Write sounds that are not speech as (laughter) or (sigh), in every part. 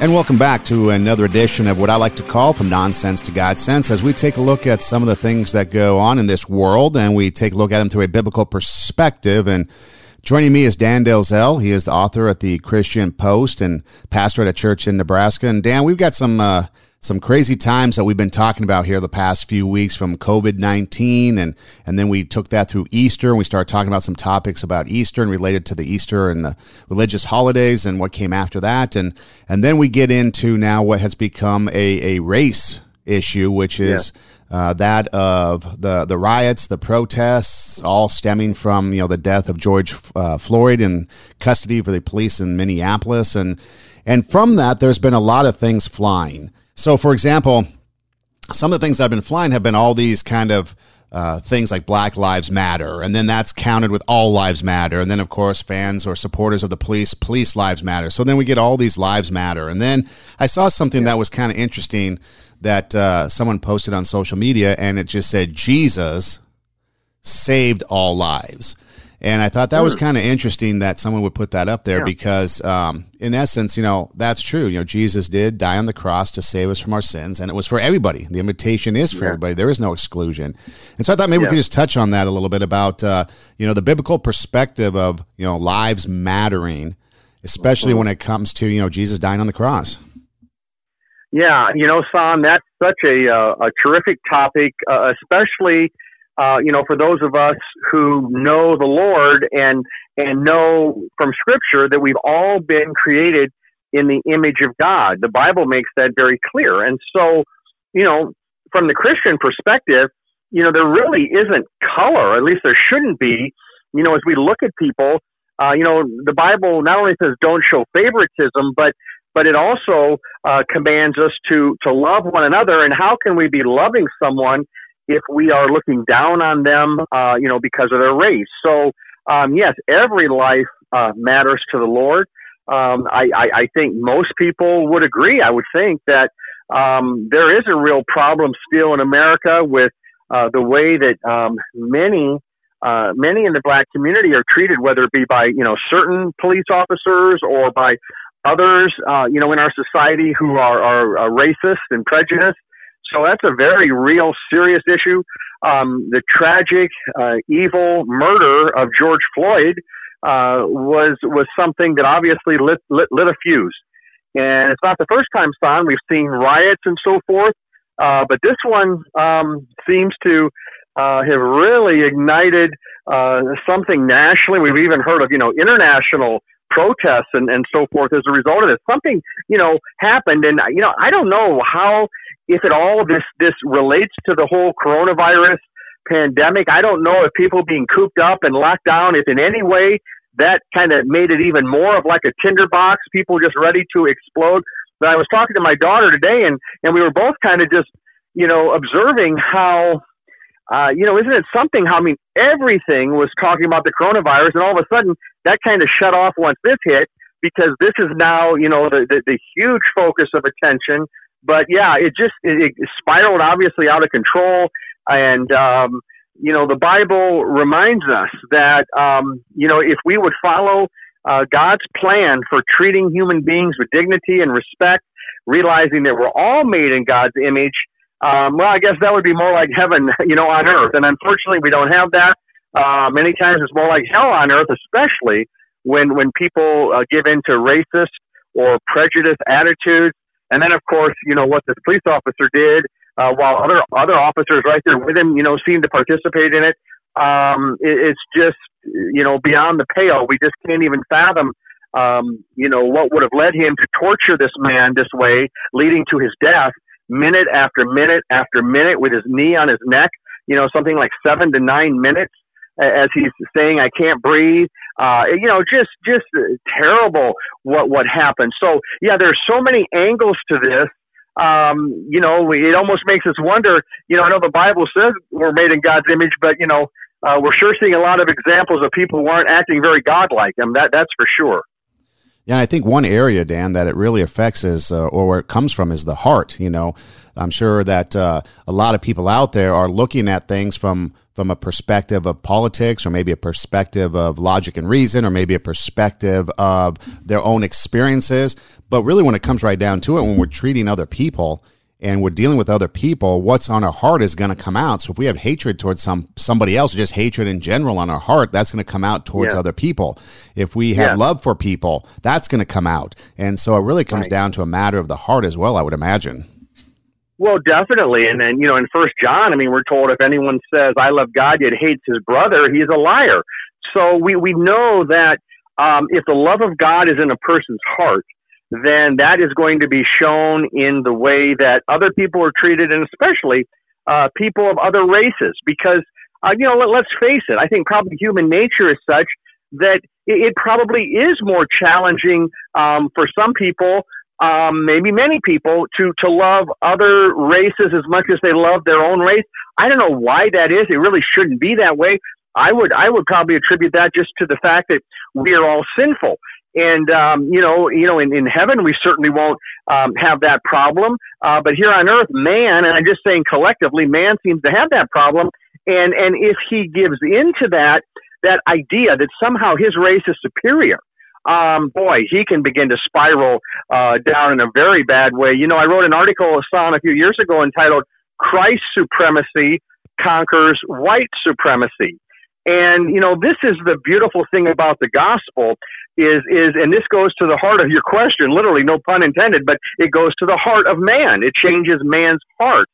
And welcome back to another edition of what I like to call From Nonsense to God Sense as we take a look at some of the things that go on in this world and we take a look at them through a biblical perspective. And joining me is Dan Delzell. He is the author at the Christian Post and pastor at a church in Nebraska. And Dan, we've got some. Uh, some crazy times that we've been talking about here the past few weeks from COVID 19. And, and then we took that through Easter and we started talking about some topics about Easter and related to the Easter and the religious holidays and what came after that. And, and then we get into now what has become a, a race issue, which is. Yeah. Uh, that of the the riots, the protests, all stemming from you know the death of George uh, Floyd in custody for the police in Minneapolis, and and from that, there's been a lot of things flying. So, for example, some of the things have been flying have been all these kind of uh, things like Black Lives Matter, and then that's counted with All Lives Matter, and then of course fans or supporters of the police, Police Lives Matter. So then we get all these lives matter, and then I saw something that was kind of interesting that uh, someone posted on social media, and it just said Jesus saved all lives. And I thought that was hmm. kind of interesting that someone would put that up there yeah. because, um, in essence, you know, that's true. You know, Jesus did die on the cross to save us from our sins, and it was for everybody. The invitation is for yeah. everybody. There is no exclusion. And so I thought maybe yeah. we could just touch on that a little bit about, uh, you know, the biblical perspective of, you know, lives mattering, especially mm-hmm. when it comes to, you know, Jesus dying on the cross. Yeah, you know, Son, that's such a, uh, a terrific topic, uh, especially – uh, you know, for those of us who know the Lord and and know from Scripture that we've all been created in the image of God. The Bible makes that very clear. And so, you know, from the Christian perspective, you know, there really isn't color, at least there shouldn't be. You know, as we look at people, uh, you know, the Bible not only says don't show favoritism, but but it also uh, commands us to to love one another. And how can we be loving someone if we are looking down on them, uh, you know, because of their race. So, um, yes, every life uh, matters to the Lord. Um, I, I, I, think most people would agree. I would think that um, there is a real problem still in America with uh, the way that um, many uh, many in the black community are treated, whether it be by you know certain police officers or by others, uh, you know, in our society who are, are, are racist and prejudiced. So that's a very real, serious issue. Um, the tragic, uh, evil murder of George Floyd uh, was was something that obviously lit, lit, lit a fuse. And it's not the first time, Son, we've seen riots and so forth, uh, but this one um, seems to uh, have really ignited uh, something nationally. We've even heard of, you know, international protests and, and so forth as a result of this. Something, you know, happened. And, you know, I don't know how, if at all, this, this relates to the whole coronavirus pandemic. I don't know if people being cooped up and locked down, if in any way that kind of made it even more of like a tinderbox, people just ready to explode. But I was talking to my daughter today and, and we were both kind of just, you know, observing how, uh, you know, isn't it something how, I mean, everything was talking about the coronavirus and all of a sudden that kind of shut off once this hit because this is now, you know, the, the, the huge focus of attention. But yeah, it just, it, it spiraled obviously out of control. And, um, you know, the Bible reminds us that, um, you know, if we would follow uh, God's plan for treating human beings with dignity and respect, realizing that we're all made in God's image, um, well, I guess that would be more like heaven, (laughs) you know, on earth. And unfortunately, we don't have that. Uh, many times it's more like hell on earth, especially when when people uh, give in to racist or prejudiced attitudes. And then, of course, you know what this police officer did, uh, while other other officers right there with him, you know, seemed to participate in it. Um, it it's just you know beyond the pale. We just can't even fathom. Um, you know what would have led him to torture this man this way, leading to his death minute after minute after minute with his knee on his neck, you know, something like seven to nine minutes as he's saying, I can't breathe. Uh, you know, just, just terrible what, what happened. So yeah, there's so many angles to this. Um, you know, it almost makes us wonder, you know, I know the Bible says we're made in God's image, but you know, uh, we're sure seeing a lot of examples of people who aren't acting very godlike. I mean, that, that's for sure. Yeah, I think one area, Dan, that it really affects is, uh, or where it comes from, is the heart. You know, I'm sure that uh, a lot of people out there are looking at things from from a perspective of politics, or maybe a perspective of logic and reason, or maybe a perspective of their own experiences. But really, when it comes right down to it, when we're treating other people and we're dealing with other people, what's on our heart is going to come out. So if we have hatred towards some somebody else, or just hatred in general on our heart, that's going to come out towards yeah. other people. If we have yeah. love for people, that's going to come out. And so it really comes right. down to a matter of the heart as well, I would imagine. Well, definitely. And then, you know, in First John, I mean, we're told if anyone says, I love God, yet hates his brother, he's a liar. So we, we know that um, if the love of God is in a person's heart, then that is going to be shown in the way that other people are treated, and especially uh, people of other races. Because, uh, you know, let, us face it, I think probably human nature is such that it, it probably is more challenging um, for some people, um, maybe many people, to, to love other races as much as they love their own race. I don't know why that is. It really shouldn't be that way. I would I would probably attribute that just to the fact that we are all sinful and um, you know, you know, in, in heaven we certainly won't um, have that problem. Uh, but here on earth, man, and I'm just saying collectively, man seems to have that problem. And and if he gives into that that idea that somehow his race is superior, um, boy, he can begin to spiral uh, down in a very bad way. You know, I wrote an article, Son, a few years ago entitled "Christ Supremacy Conquers White Supremacy." And you know, this is the beautiful thing about the gospel is is and this goes to the heart of your question, literally no pun intended, but it goes to the heart of man. It changes man's heart.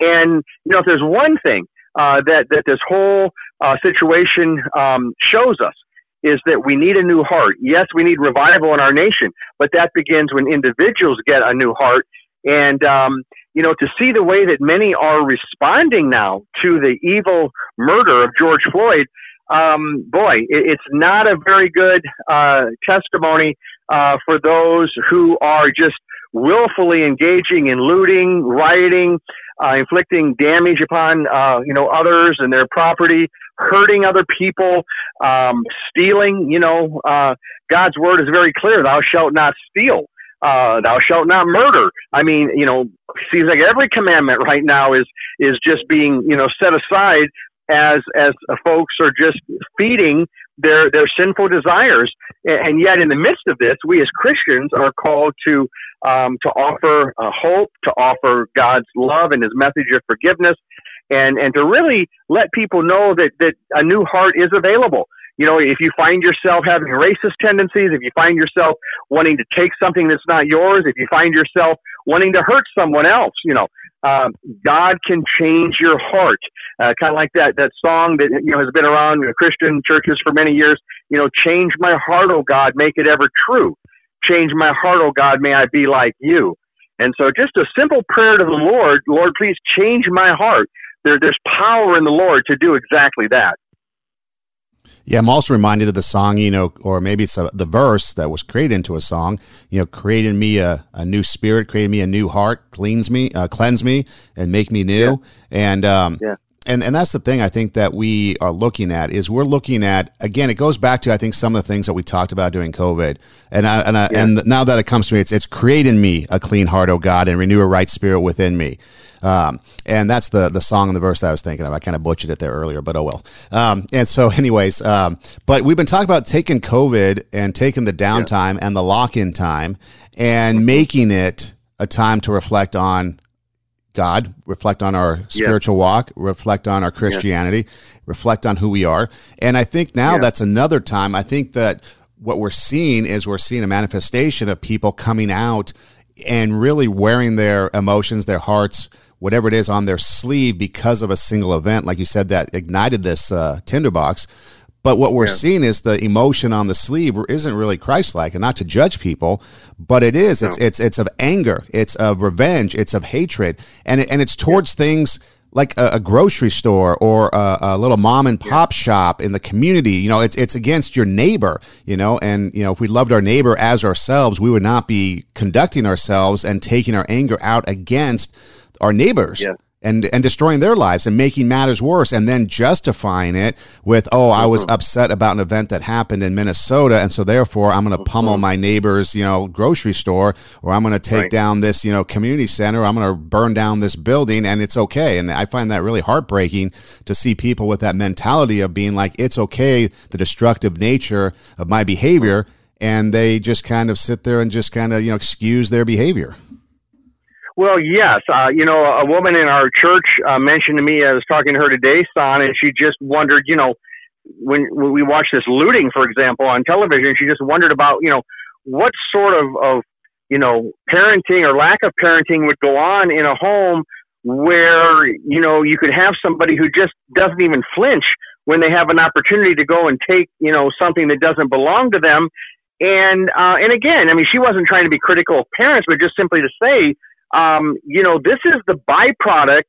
And you know, if there's one thing uh, that that this whole uh, situation um, shows us is that we need a new heart. Yes, we need revival in our nation, but that begins when individuals get a new heart. And um, you know, to see the way that many are responding now to the evil murder of George Floyd, um, boy, it, it's not a very good uh, testimony uh, for those who are just willfully engaging in looting, rioting, uh, inflicting damage upon uh, you know others and their property, hurting other people, um, stealing. You know, uh, God's word is very clear: "Thou shalt not steal." Uh, thou shalt not murder. I mean, you know, seems like every commandment right now is is just being you know set aside as as folks are just feeding their their sinful desires, and yet in the midst of this, we as Christians are called to um, to offer uh, hope, to offer God's love and His message of forgiveness, and and to really let people know that that a new heart is available. You know, if you find yourself having racist tendencies, if you find yourself wanting to take something that's not yours, if you find yourself wanting to hurt someone else, you know, um, God can change your heart. Uh, kind of like that that song that you know has been around Christian churches for many years. You know, change my heart, oh God, make it ever true. Change my heart, oh God, may I be like you. And so, just a simple prayer to the Lord, Lord, please change my heart. There, there's power in the Lord to do exactly that. Yeah, I'm also reminded of the song, you know, or maybe it's a, the verse that was created into a song, you know, created me a, a new spirit, created me a new heart, cleans me, uh, cleanse me, and make me new. Yeah. And um, yeah and and that's the thing I think that we are looking at is we're looking at again it goes back to I think some of the things that we talked about during COVID and I, and I, yeah. and now that it comes to me it's it's creating me a clean heart oh God and renew a right spirit within me um, and that's the the song and the verse that I was thinking of I kind of butchered it there earlier but oh well um, and so (laughs) anyways um, but we've been talking about taking COVID and taking the downtime yeah. and the lock in time and making it a time to reflect on God, reflect on our spiritual yeah. walk, reflect on our Christianity, yeah. reflect on who we are. And I think now yeah. that's another time. I think that what we're seeing is we're seeing a manifestation of people coming out and really wearing their emotions, their hearts, whatever it is on their sleeve because of a single event, like you said, that ignited this uh, tinderbox. But what we're yeah. seeing is the emotion on the sleeve isn't really Christ-like, and not to judge people, but it is. No. It's it's it's of anger, it's of revenge, it's of hatred, and it, and it's towards yeah. things like a, a, grocery store or a, a little mom and pop yeah. shop in the community. You know, it's it's against your neighbor. You know, and you know if we loved our neighbor as ourselves, we would not be conducting ourselves and taking our anger out against our neighbors. Yeah and and destroying their lives and making matters worse and then justifying it with oh I was mm-hmm. upset about an event that happened in Minnesota and so therefore I'm going to pummel mm-hmm. my neighbor's you know grocery store or I'm going to take right. down this you know community center I'm going to burn down this building and it's okay and I find that really heartbreaking to see people with that mentality of being like it's okay the destructive nature of my behavior and they just kind of sit there and just kind of you know excuse their behavior well, yes. Uh, you know, a woman in our church uh, mentioned to me, I was talking to her today, son, and she just wondered, you know, when, when we watch this looting, for example, on television, she just wondered about, you know, what sort of, of, you know, parenting or lack of parenting would go on in a home where, you know, you could have somebody who just doesn't even flinch when they have an opportunity to go and take, you know, something that doesn't belong to them. And, uh, and again, I mean, she wasn't trying to be critical of parents, but just simply to say, um, you know, this is the byproduct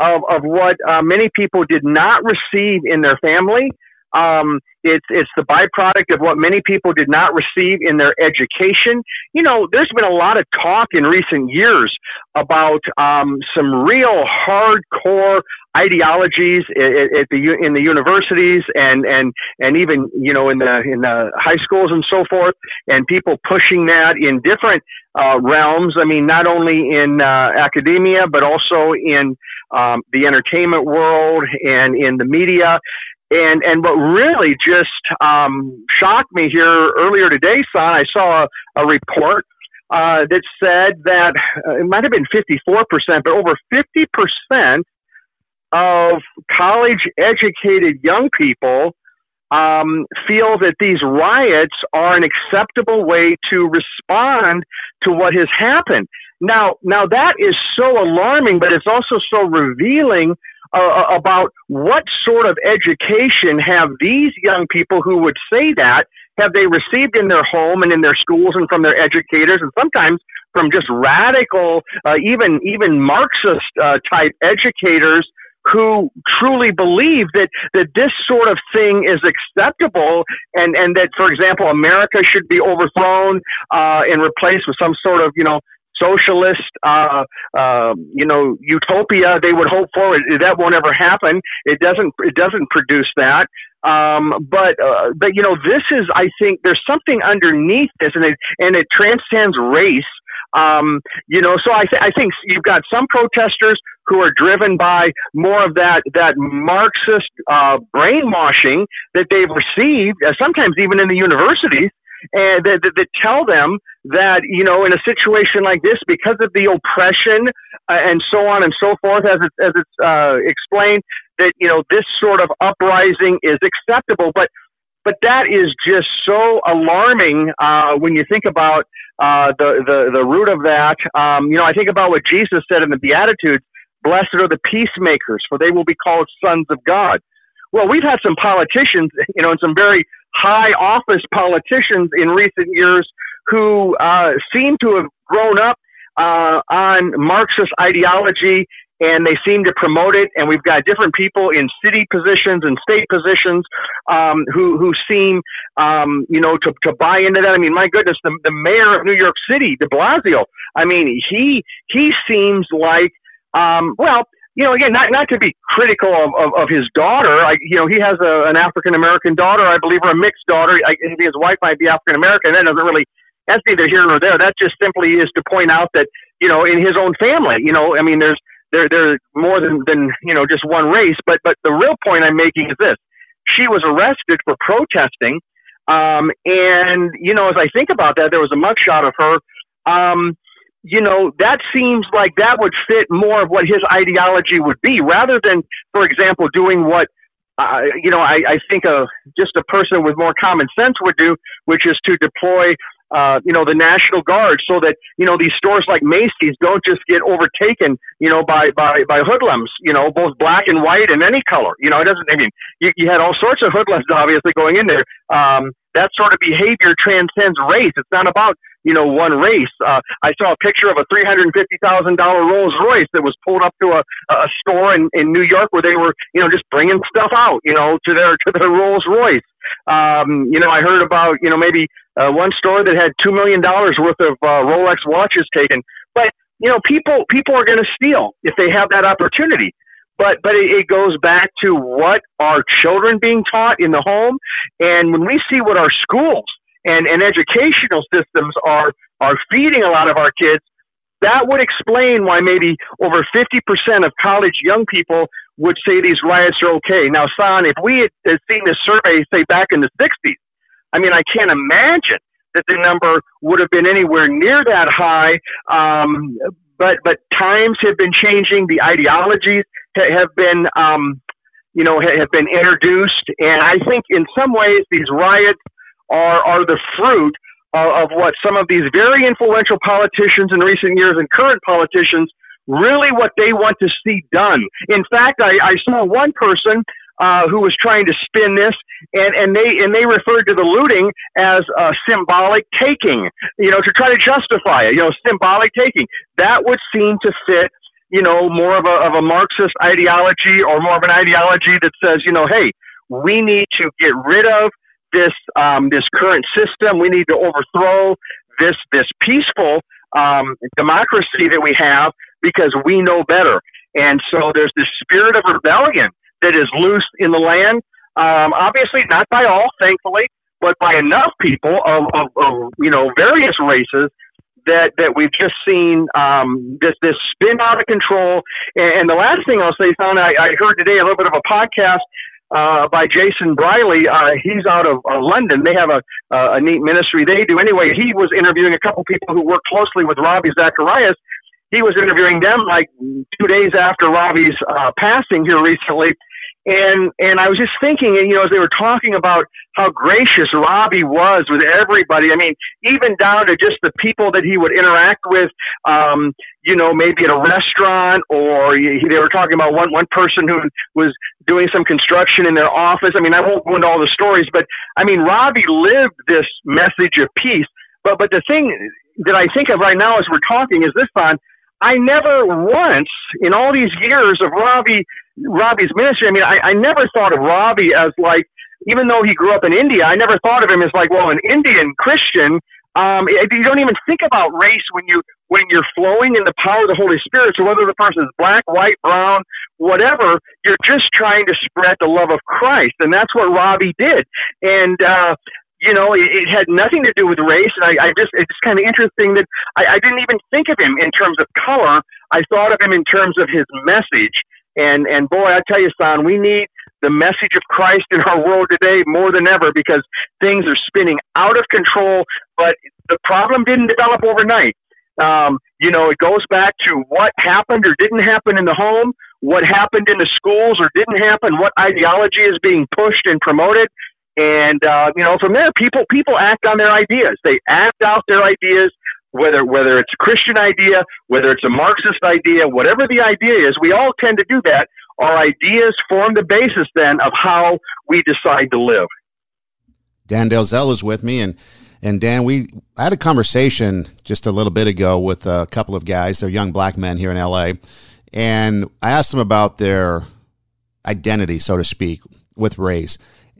of, of what uh, many people did not receive in their family. Um, it's it's the byproduct of what many people did not receive in their education. You know, there's been a lot of talk in recent years about um, some real hardcore ideologies at, at the in the universities and and and even you know in the in the high schools and so forth, and people pushing that in different uh, realms. I mean, not only in uh, academia but also in um, the entertainment world and in the media. And and what really just um, shocked me here earlier today, son, I saw a, a report uh, that said that uh, it might have been 54%, but over 50% of college educated young people um, feel that these riots are an acceptable way to respond to what has happened. Now, now that is so alarming, but it's also so revealing uh, uh, about what sort of education have these young people who would say that have they received in their home and in their schools and from their educators and sometimes from just radical, uh, even even Marxist uh, type educators who truly believe that, that this sort of thing is acceptable and, and that, for example, America should be overthrown uh, and replaced with some sort of, you know, socialist, uh, uh, you know, utopia they would hope for. It, that won't ever happen. It doesn't. It doesn't produce that. Um, but uh, but you know, this is. I think there's something underneath this, and it and it transcends race. Um, you know, so I, th- I think you've got some protesters who are driven by more of that that Marxist uh, brainwashing that they've received, uh, sometimes even in the universities, and that, that, that, tell them that you know in a situation like this, because of the oppression uh, and so on and so forth, as it's as it's uh, explained, that you know this sort of uprising is acceptable, but but that is just so alarming uh, when you think about uh, the, the the root of that. Um, you know, I think about what Jesus said in the Beatitudes: "Blessed are the peacemakers, for they will be called sons of God." Well, we've had some politicians, you know, and some very high office politicians in recent years who uh, seem to have grown up uh, on Marxist ideology and they seem to promote it. And we've got different people in city positions and state positions um, who who seem, um, you know, to, to buy into that. I mean, my goodness, the, the mayor of New York City, De Blasio. I mean, he he seems like, um, well, you know, again, not not to be critical of, of, of his daughter. I, you know, he has a, an African American daughter, I believe, or a mixed daughter. I, his wife might be African American. That doesn't really that's neither here nor there. That just simply is to point out that you know, in his own family, you know, I mean, there's there there's more than than you know just one race. But but the real point I'm making is this: she was arrested for protesting, um, and you know as I think about that, there was a mugshot of her. Um, you know that seems like that would fit more of what his ideology would be, rather than, for example, doing what uh, you know, I, I think a just a person with more common sense would do, which is to deploy uh, you know, the National Guard so that, you know, these stores like Macy's don't just get overtaken, you know, by, by, by hoodlums, you know, both black and white and any color. You know, it doesn't, I mean, you, you had all sorts of hoodlums obviously going in there. Um, that sort of behavior transcends race. It's not about, you know, one race. Uh, I saw a picture of a $350,000 Rolls Royce that was pulled up to a, a store in, in New York where they were, you know, just bringing stuff out, you know, to their, to their Rolls Royce. Um, you know, I heard about, you know, maybe uh, one store that had $2 million worth of uh, Rolex watches taken. But you know, people people are going to steal if they have that opportunity. But but it, it goes back to what are children being taught in the home, and when we see what our schools and, and educational systems are are feeding a lot of our kids, that would explain why maybe over 50% of college young people would say these riots are okay. Now, San, if we had seen this survey, say, back in the 60s, I mean, I can't imagine that the number would have been anywhere near that high. Um, but but times have been changing. The ideologies ha- have been um, you know ha- have been introduced, and I think in some ways these riots are are the fruit of, of what some of these very influential politicians in recent years and current politicians really what they want to see done. In fact, I, I saw one person uh, who was trying to spin this, and, and they and they referred to the looting as a symbolic taking, you know, to try to justify it. You know, symbolic taking that would seem to fit, you know, more of a of a Marxist ideology or more of an ideology that says, you know, hey, we need to get rid of this um, this current system. We need to overthrow this this peaceful um, democracy that we have because we know better. And so there's this spirit of rebellion that is loose in the land. Um, obviously, not by all, thankfully, but by enough people of, of, of you know various races that that we've just seen um, this this spin out of control. And, the last thing I'll say, Son, I, I heard today a little bit of a podcast uh, by Justin Brierley. Uh, he's out of uh, London. They have a, uh, a neat ministry they do. Anyway, he was interviewing a couple people who work closely with Ravi Zacharias, he was interviewing them like two days after Ravi's uh, passing here recently. And, and I was just thinking, you know, as they were talking about how gracious Ravi was with everybody. I mean, even down to just the people that he would interact with, um, you know, maybe at a restaurant or he, they were talking about one, one person who was doing some construction in their office. I mean, I won't go into all the stories, but I mean, Ravi lived this message of peace. But, but the thing that I think of right now as we're talking is this, Don, I never once in all these years of Ravi Ravi's ministry, I mean, I, I never thought of Ravi as like, even though he grew up in India, I never thought of him as like, well, an Indian Christian. Um, you don't even think about race when you when you're flowing in the power of the Holy Spirit. So whether the person is black, white, brown, whatever, you're just trying to spread the love of Christ, and that's what Ravi did. And uh, you know, it, it had nothing to do with race. And I, I just, it's kind of interesting that I, I didn't even think of him in terms of color. I thought of him in terms of his message. And, and boy, I tell you, son, we need the message of Christ in our world today more than ever because things are spinning out of control. But the problem didn't develop overnight. Um, you know, it goes back to what happened or didn't happen in the home, what happened in the schools or didn't happen, what ideology is being pushed and promoted. And uh, you know, from there, people people act on their ideas. They act out their ideas, whether whether it's a Christian idea, whether it's a Marxist idea, whatever the idea is. We all tend to do that. Our ideas form the basis then of how we decide to live. Dan Delzell is with me, and and Dan, we had a conversation just a little bit ago with a couple of guys. They're young black men here in LA, and I asked them about their identity, so to speak, with race.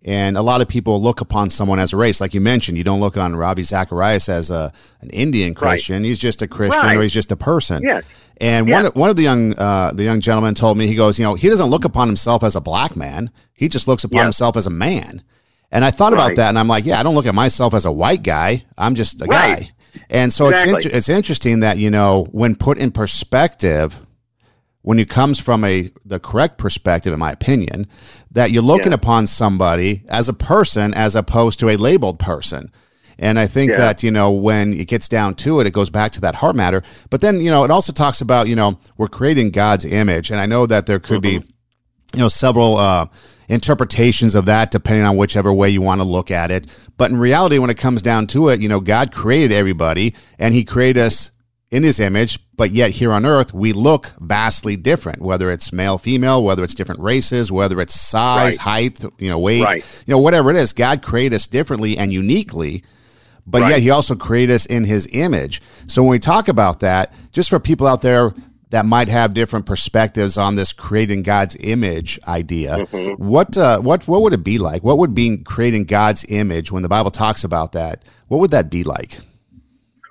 And a lot of people look upon someone as a race, like you mentioned. You don't look on Ravi Zacharias as a an Indian Christian. Right. He's just a Christian, right. or he's just a person. Yes. And one one of the young uh, the young gentlemen told me he goes, you know, he doesn't look upon himself as a black man. He just looks upon yes. himself as a man. And I thought right. about that, and I'm like, yeah, I don't look at myself as a white guy. I'm just a guy. And so exactly. it's it's interesting that you know when put in perspective, when it comes from a the correct perspective, in my opinion, that you're looking yeah. upon somebody as a person as opposed to a labeled person. And I think yeah. that, you know, when it gets down to it, it goes back to that heart matter. But then, you know, it also talks about, you know, we're creating God's image. And I know that there could mm-hmm. be, you know, several uh, interpretations of that depending on whichever way you want to look at it. But in reality, when it comes down to it, you know, God created everybody and he created us in his image, but yet here on earth we look vastly different, whether it's male, female, whether it's different races, whether it's size, right. height, you know, weight, right. you know, whatever it is, God created us differently and uniquely, but right. yet he also created us in his image. So when we talk about that, just for people out there that might have different perspectives on this creating God's image idea, mm-hmm. what uh, what what would it be like? What would being creating God's image when the Bible talks about that? What would that be like?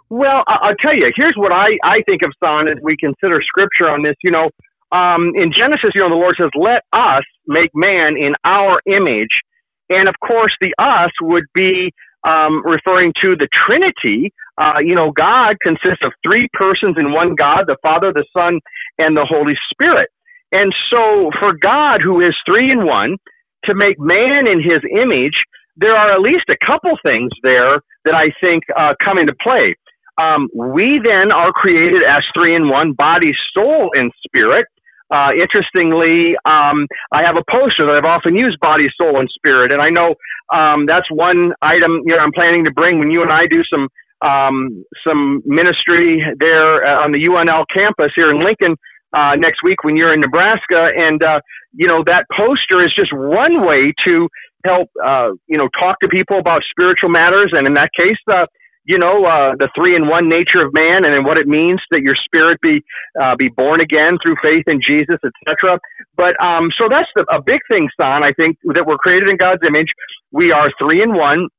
Well, I'll tell you. Here's what I I think of son as we consider scripture on this. You know, um, in Genesis, you know, the Lord says, "Let us make man in our image," and of course, the "us" would be um, referring to the Trinity. Uh, you know, God consists of three persons in one God: the Father, the Son, and the Holy Spirit. And so, for God, who is three in one, to make man in His image, there are at least a couple things there that I think uh, come into play. Um, we then are created as three in one body, soul, and spirit. Uh, interestingly, um, I have a poster that I've often used body, soul, and spirit. And I know um, that's one item you know, I'm planning to bring when you and I do some um, some ministry there uh, on the UNL campus here in Lincoln uh, next week when you're in Nebraska. And, uh, you know, that poster is just one way to help, uh, you know, talk to people about spiritual matters. And in that case, uh, you know, uh, the three in one nature of man and what it means that your spirit be, uh, be born again through faith in Jesus, etc. But, um, so that's the, a big thing, Son, I think that we're created in God's image. We are three in one,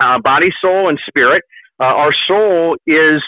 uh, body, soul, and spirit. Uh, our soul is,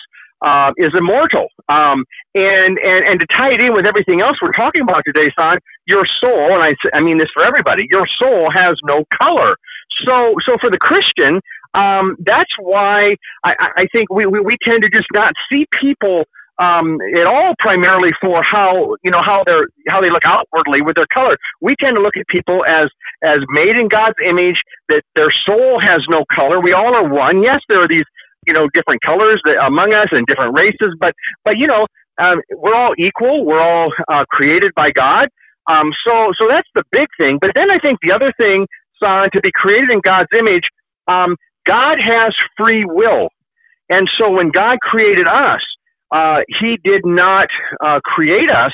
uh, is immortal. Um, and, and, and to tie it in with everything else we're talking about today, Son, your soul, and I, I mean this for everybody, your soul has no color. So, so for the Christian, um, that's why I, I think we, we, we tend to just not see people um, at all primarily for how you know how they're how they look outwardly with their color. We tend to look at people as as made in God's image, that their soul has no color. We all are one. Yes, there are these you know different colors that, among us and different races, but but you know um, we're all equal. We're all uh, created by God. Um, so so that's the big thing. But then I think the other thing, son, to be created in God's image, um, God has free will. And so when God created us, uh, He did not uh, create us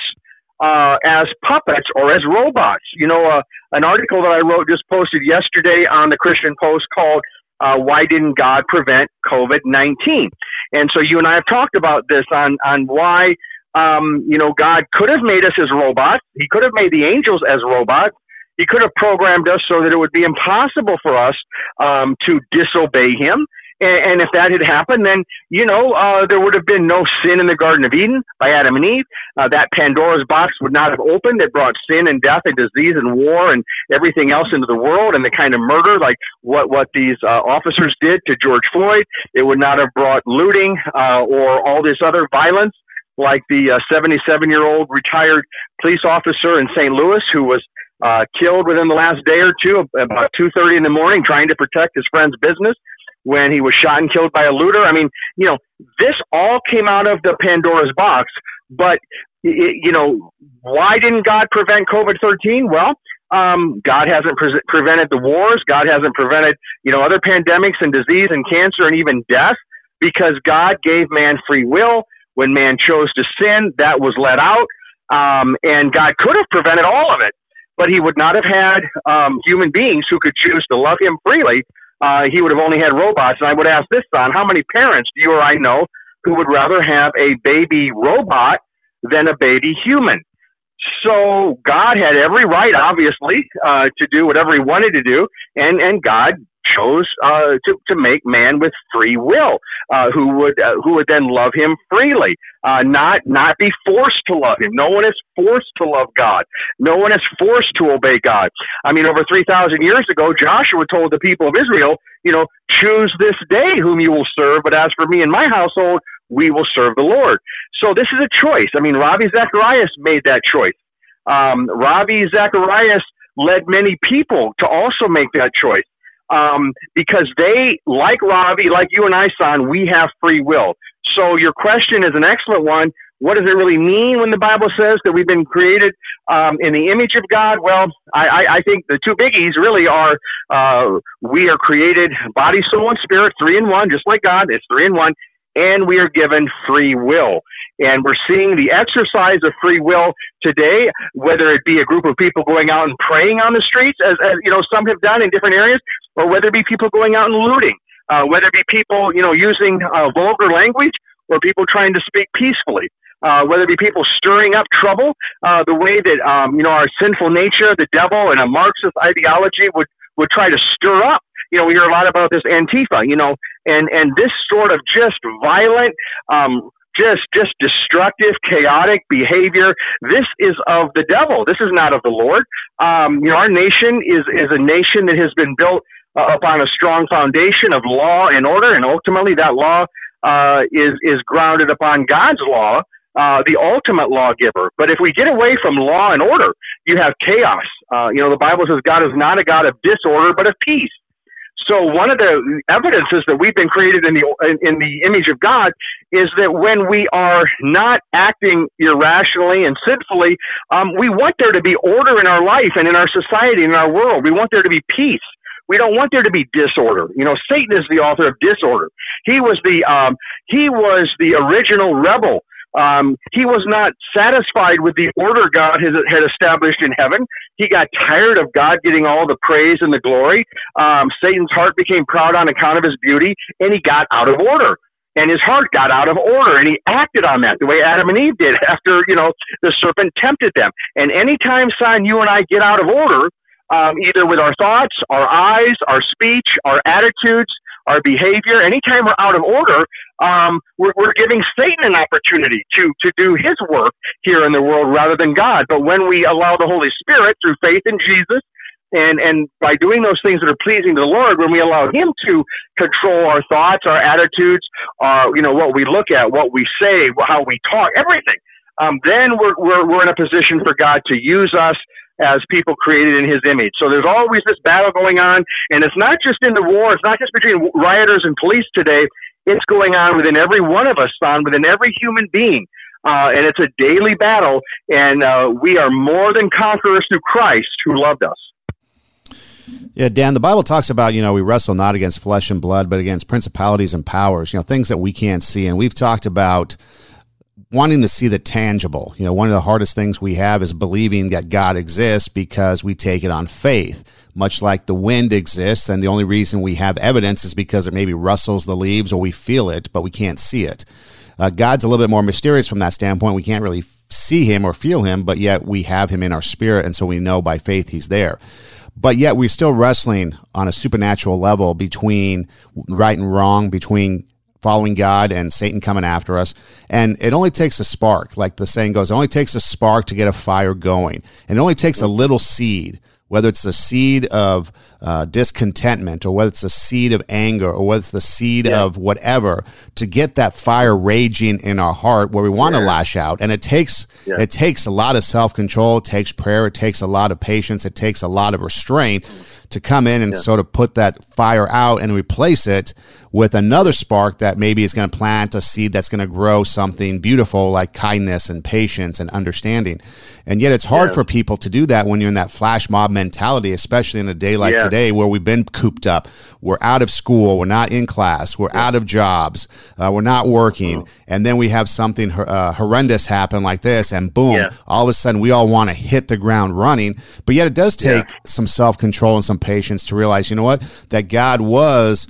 uh, as puppets or as robots. You know, uh, an article that I wrote just posted yesterday on the Christian Post called uh, "Why Didn't God Prevent COVID-19?" And so you and I have talked about this on on why um, you know God could have made us as robots. He could have made the angels as robots. He could have programmed us so that it would be impossible for us um, to disobey him. And, and if that had happened, then, you know, uh, there would have been no sin in the Garden of Eden by Adam and Eve. Uh, that Pandora's box would not have opened. It brought sin and death and disease and war and everything else into the world and the kind of murder like what, what these uh, officers did to George Floyd. It would not have brought looting uh, or all this other violence like the 77 uh, year old retired police officer in St. Louis who was uh, killed within the last day or two, about 2:30 in the morning, trying to protect his friend's business. When he was shot and killed by a looter, I mean, you know, this all came out of the Pandora's box. But you know, why didn't God prevent COVID-19? Well, um, God hasn't pre- prevented the wars. God hasn't prevented, you know, other pandemics and disease and cancer and even death because God gave man free will. When man chose to sin, that was let out. Um, and God could have prevented all of it but he would not have had um, human beings who could choose to love him freely. Uh, he would have only had robots. And I would ask this, son, how many parents do you or I know who would rather have a baby robot than a baby human? So God had every right, obviously, uh, to do whatever he wanted to do, and and God chose uh, to to make man with free will, uh, who would uh, who would then love him freely, uh, not not be forced to love him. No one is forced to love God. No one is forced to obey God. I mean, over three thousand years ago, Joshua told the people of Israel, you know, choose this day whom you will serve. But as for me and my household, we will serve the Lord. So this is a choice. I mean, Ravi Zacharias made that choice. Um, Ravi Zacharias led many people to also make that choice um, because they, like Ravi, like you and I, son, we have free will. So your question is an excellent one. What does it really mean when the Bible says that we've been created um, in the image of God? Well, I, I think the two biggies really are uh, we are created body, soul, and spirit, three in one, just like God. It's three in one, and we are given free will. And we're seeing the exercise of free will today, whether it be a group of people going out and praying on the streets, as, as you know some have done in different areas, or whether it be people going out and looting, uh, whether it be people you know using uh, vulgar language, or people trying to speak peacefully. Uh, whether it be people stirring up trouble, uh, the way that um, you know our sinful nature, the devil, and a Marxist ideology would would try to stir up. You know, we hear a lot about this Antifa, you know, and and this sort of just violent um, just just destructive, chaotic behavior. This is of the devil. This is not of the Lord. Um, you know, our nation is is a nation that has been built uh, upon a strong foundation of law and order, and ultimately that law uh, is is grounded upon God's law. Uh, the ultimate lawgiver. But if we get away from law and order, you have chaos. Uh, you know, the Bible says God is not a God of disorder, but of peace. So one of the evidences that we've been created in the in the image of God is that when we are not acting irrationally and sinfully, um, we want there to be order in our life and in our society and in our world. We want there to be peace. We don't want there to be disorder. You know, Satan is the author of disorder. He was the um, he was the original rebel um, he was not satisfied with the order God has, had established in heaven. He got tired of God getting all the praise and the glory. Um, Satan's heart became proud on account of his beauty, and he got out of order. And his heart got out of order, and he acted on that the way Adam and Eve did (laughs) after you know the serpent tempted them. And anytime, son, you and I get out of order, um, either with our thoughts, our eyes, our speech, our attitudes, our behavior. Anytime we're out of order, um, we're, we're giving Satan an opportunity to to do his work here in the world rather than God. But when we allow the Holy Spirit through faith in Jesus and and by doing those things that are pleasing to the Lord, when we allow Him to control our thoughts, our attitudes, our you know, what we look at, what we say, how we talk, everything, um, then we're, we're we're in a position for God to use us as people created in his image. So there's always this battle going on, and it's not just in the war, it's not just between rioters and police today, it's going on within every one of us, son, within every human being. Uh, and it's a daily battle, and uh, we are more than conquerors through Christ who loved us. Yeah, Dan, the Bible talks about, you know, we wrestle not against flesh and blood, but against principalities and powers, you know, things that we can't see. And we've talked about wanting to see the tangible. You know, one of the hardest things we have is believing that God exists because we take it on faith, much like the wind exists. And the only reason we have evidence is because it maybe rustles the leaves or we feel it, but we can't see it. Uh, God's a little bit more mysterious from that standpoint. We can't really see him or feel him, but yet we have him in our spirit. And so we know by faith he's there. But yet we're still wrestling on a supernatural level between right and wrong, between following God and Satan coming after us. And it only takes a spark, like the saying goes, it only takes a spark to get a fire going. And it only takes a little seed, whether it's the seed of uh, discontentment or whether it's the seed of anger or whether it's the seed yeah. of whatever, to get that fire raging in our heart where we want to yeah. lash out. And it takes yeah. it takes a lot of self control, it takes prayer, it takes a lot of patience, it takes a lot of restraint to come in and sort of put that fire out and replace it with another spark that maybe is going to plant a seed that's going to grow something beautiful like kindness and patience and understanding. And yet it's hard yeah. for people to do that when you're in that flash mob mentality, especially in a day like yeah. today where we've been cooped up. We're out of school. We're not in class. We're yeah. out of jobs. Uh, we're not working. Oh. And then we have something uh, horrendous happen like this, and boom, all of a sudden we all want to hit the ground running. But yet it does take some self control and some patience to realize, you know what, that God was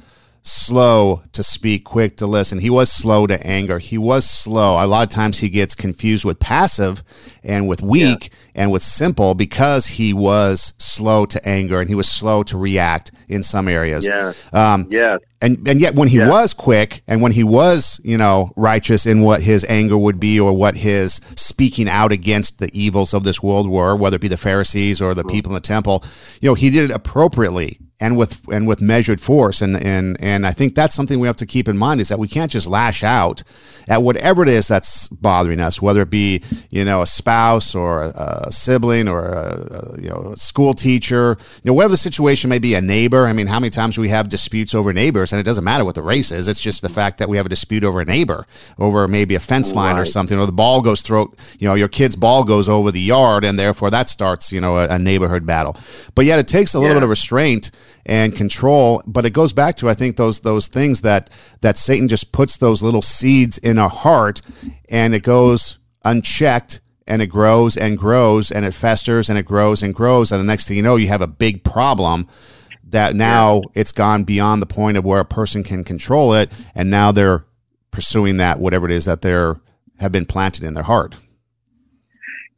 slow to speak, quick to listen. He was slow to anger. He was slow. A lot of times he gets confused with passive and with weak yeah. and with simple because he was slow to anger and he was slow to react in some areas. Yeah. Um, yeah. And, and yet when he yeah. was quick and when he was, you know, righteous in what his anger would be or what his speaking out against the evils of this world were, whether it be the Pharisees or the mm-hmm. people in the temple, you know, he did it appropriately and with and with measured force. And and and I think that's something we have to keep in mind is that we can't just lash out at whatever it is that's bothering us whether it be you know a spouse or a, a sibling or a, a, you know a school teacher you know whatever the situation may be a neighbor. I mean how many times we have disputes over neighbors? And it doesn't matter what the race is. It's just the fact that we have a dispute over a neighbor over maybe a fence line right. or something or the ball goes through you know your kid's ball goes over the yard and therefore that starts you know a, neighborhood battle. But yet it takes a little yeah. bit of restraint and control. But it goes back to I think those those things that that Satan just puts those little seeds in our heart, and it goes unchecked. And it grows and grows and it festers and it grows and grows. And the next thing you know, you have a big problem that now yeah. it's gone beyond the point of where a person can control it. And now they're pursuing that, whatever it is that they're have been planted in their heart.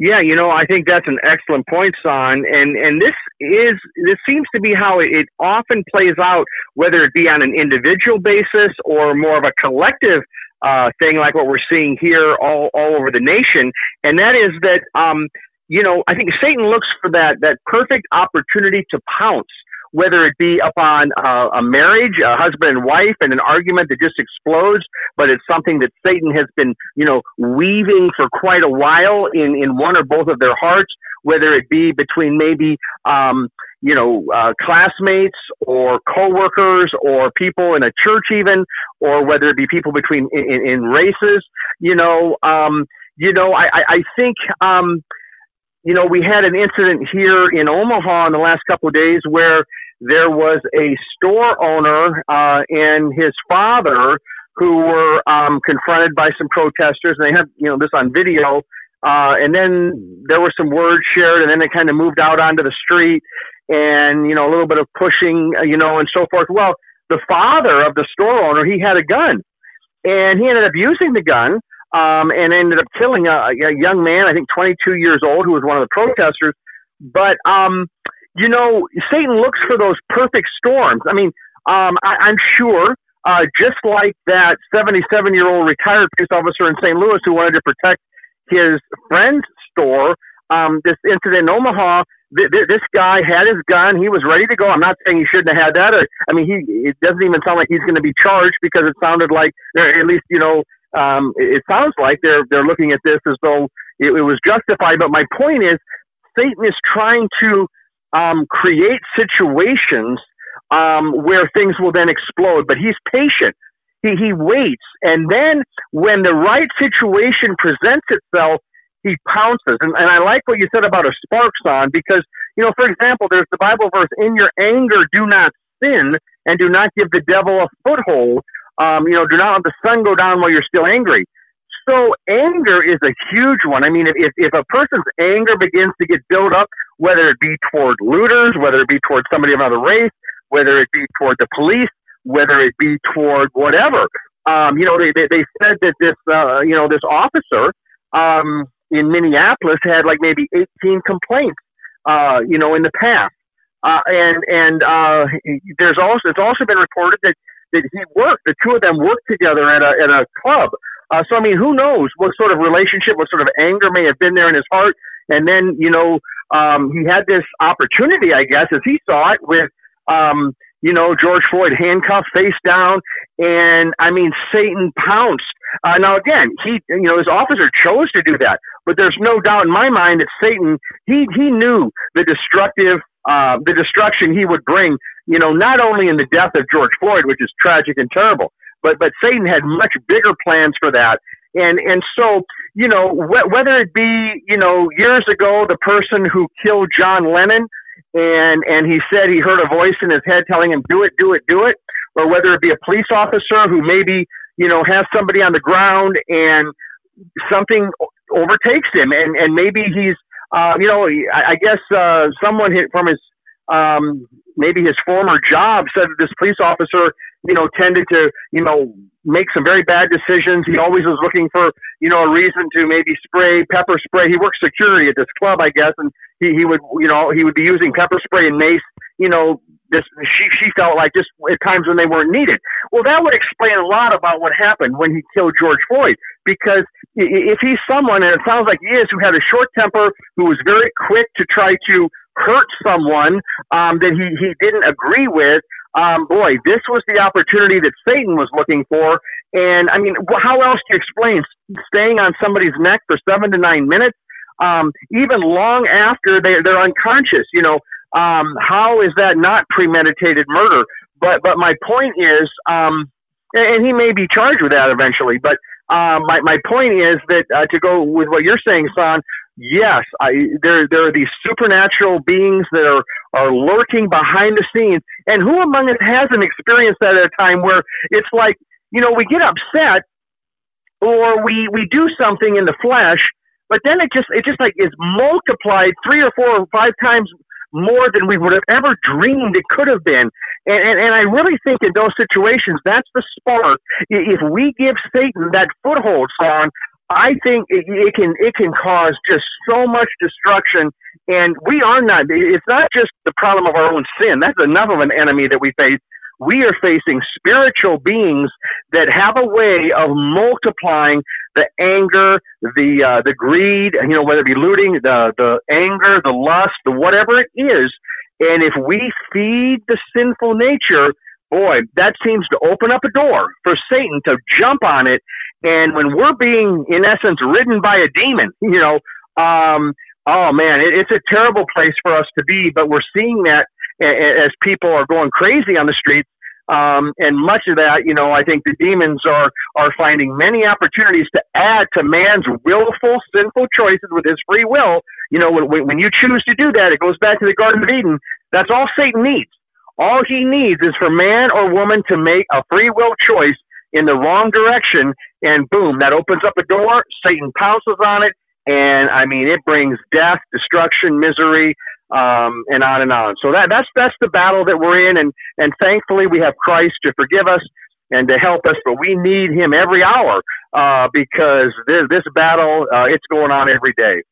Yeah, you know, I think that's an excellent point, Son. And and this is this seems to be how it often plays out, whether it be on an individual basis or more of a collective uh, thing, like what we're seeing here all all over the nation. And that is that, um, you know, I think Satan looks for that that perfect opportunity to pounce whether it be upon uh, a marriage, a husband and wife, and an argument that just explodes, but it's something that Satan has been, you know, weaving for quite a while in, in one or both of their hearts, whether it be between maybe, um, you know, uh, classmates or coworkers or people in a church even, or whether it be people between in, in races, you know, um, you know, I, I, I think, um, you know, we had an incident here in Omaha in the last couple of days where there was a store owner uh, and his father who were um, confronted by some protesters, and they had you know this on video. Uh, and then there were some words shared, and then they kind of moved out onto the street, and you know a little bit of pushing, uh, you know, and so forth. Well, the father of the store owner, he had a gun, and he ended up using the gun, um, and ended up killing a, a young man, I think 22 years old, who was one of the protesters. But um, you know, Satan looks for those perfect storms. I mean, um, I, I'm sure, uh, just like that 77 year old retired police officer in St. Louis who wanted to protect his friend's store, um, this incident in Omaha, th- th- this guy had his gun. He was ready to go. I'm not saying he shouldn't have had that. Or, I mean, he it doesn't even sound like he's going to be charged because it sounded like, at least, you know, um, it sounds like they're they're looking at this as though it, it was justified. But my point is, Satan is trying to um, create situations um, where things will then explode. But he's patient. He, he waits. And then when the right situation presents itself, he pounces. And, and I like what you said about a spark son because, you know, for example, there's the Bible verse, in your anger, do not sin and do not give the devil a foothold. Um, you know, do not let the sun go down while you're still angry. So anger is a huge one. I mean, if, if a person's anger begins to get built up, whether it be toward looters, whether it be toward somebody of another race, whether it be toward the police, whether it be toward whatever, um, you know, they, they, they said that this, uh, you know, this officer, um, in Minneapolis had like maybe 18 complaints, uh, you know, in the past. Uh, and, and, uh, there's also, it's also been reported that, that he worked, the two of them worked together at a, at a club uh, so I mean, who knows what sort of relationship, what sort of anger may have been there in his heart, and then you know um, he had this opportunity, I guess, as he saw it, with um, you know George Floyd handcuffed, face down, and I mean Satan pounced. Uh, now again, he you know his officer chose to do that, but there's no doubt in my mind that Satan he he knew the destructive uh, the destruction he would bring. You know, not only in the death of George Floyd, which is tragic and terrible, but but Satan had much bigger plans for that. And and so you know wh- whether it be you know years ago the person who killed John Lennon and and he said he heard a voice in his head telling him do it do it do it or whether it be a police officer who maybe you know has somebody on the ground and something overtakes him and and maybe he's uh, you know I, I guess uh, someone hit from his um, maybe his former job said that this police officer you know, tended to, you know, make some very bad decisions. He always was looking for, you know, a reason to maybe spray pepper spray. He worked security at this club, I guess, and he, he would, you know, he would be using pepper spray and mace, you know, this, she, she felt like just at times when they weren't needed. Well, that would explain a lot about what happened when he killed George Floyd, because if he's someone, and it sounds like he is, who had a short temper, who was very quick to try to hurt someone um, that he, he didn't agree with, um, boy, this was the opportunity that Satan was looking for. And I mean, how else do you explain staying on somebody's neck for seven to nine minutes, um, even long after they, they're unconscious? You know, um, how is that not premeditated murder? But but my point is, um, and he may be charged with that eventually. But uh, my my point is that uh, to go with what you're saying, Son, yes, I, there there are these supernatural beings that are are lurking behind the scenes, and who among us hasn't experienced that at a time where it's like you know we get upset or we we do something in the flesh, but then it just it just like is multiplied three or four or five times more than we would have ever dreamed it could have been. And, and, and I really think in those situations, that's the spark. If we give Satan that foothold, Son, I think it, it can it can cause just so much destruction. And we are not. It's not just the problem of our own sin. That's enough of an enemy that we face. We are facing spiritual beings that have a way of multiplying the anger, the uh, the greed, you know, whether it be looting, the the anger, the lust, the whatever it is. And if we feed the sinful nature, boy, that seems to open up a door for Satan to jump on it. And when we're being, in essence, ridden by a demon, (laughs) you know, um, oh man, it, it's a terrible place for us to be. But we're seeing that as people are going crazy on the streets. Um, and much of that, you know, I think the demons are are finding many opportunities to add to man's willful, sinful choices with his free will. You know, when when you choose to do that, it goes back to the Garden of Eden. That's all Satan needs. All he needs is for man or woman to make a free will choice in the wrong direction, and boom, that opens up a door. Satan pounces on it, and I mean, it brings death, destruction, misery, um, and on and on. So that that's that's the battle that we're in, and and thankfully we have Christ to forgive us and to help us, but we need Him every hour uh, because this this battle uh, it's going on every day.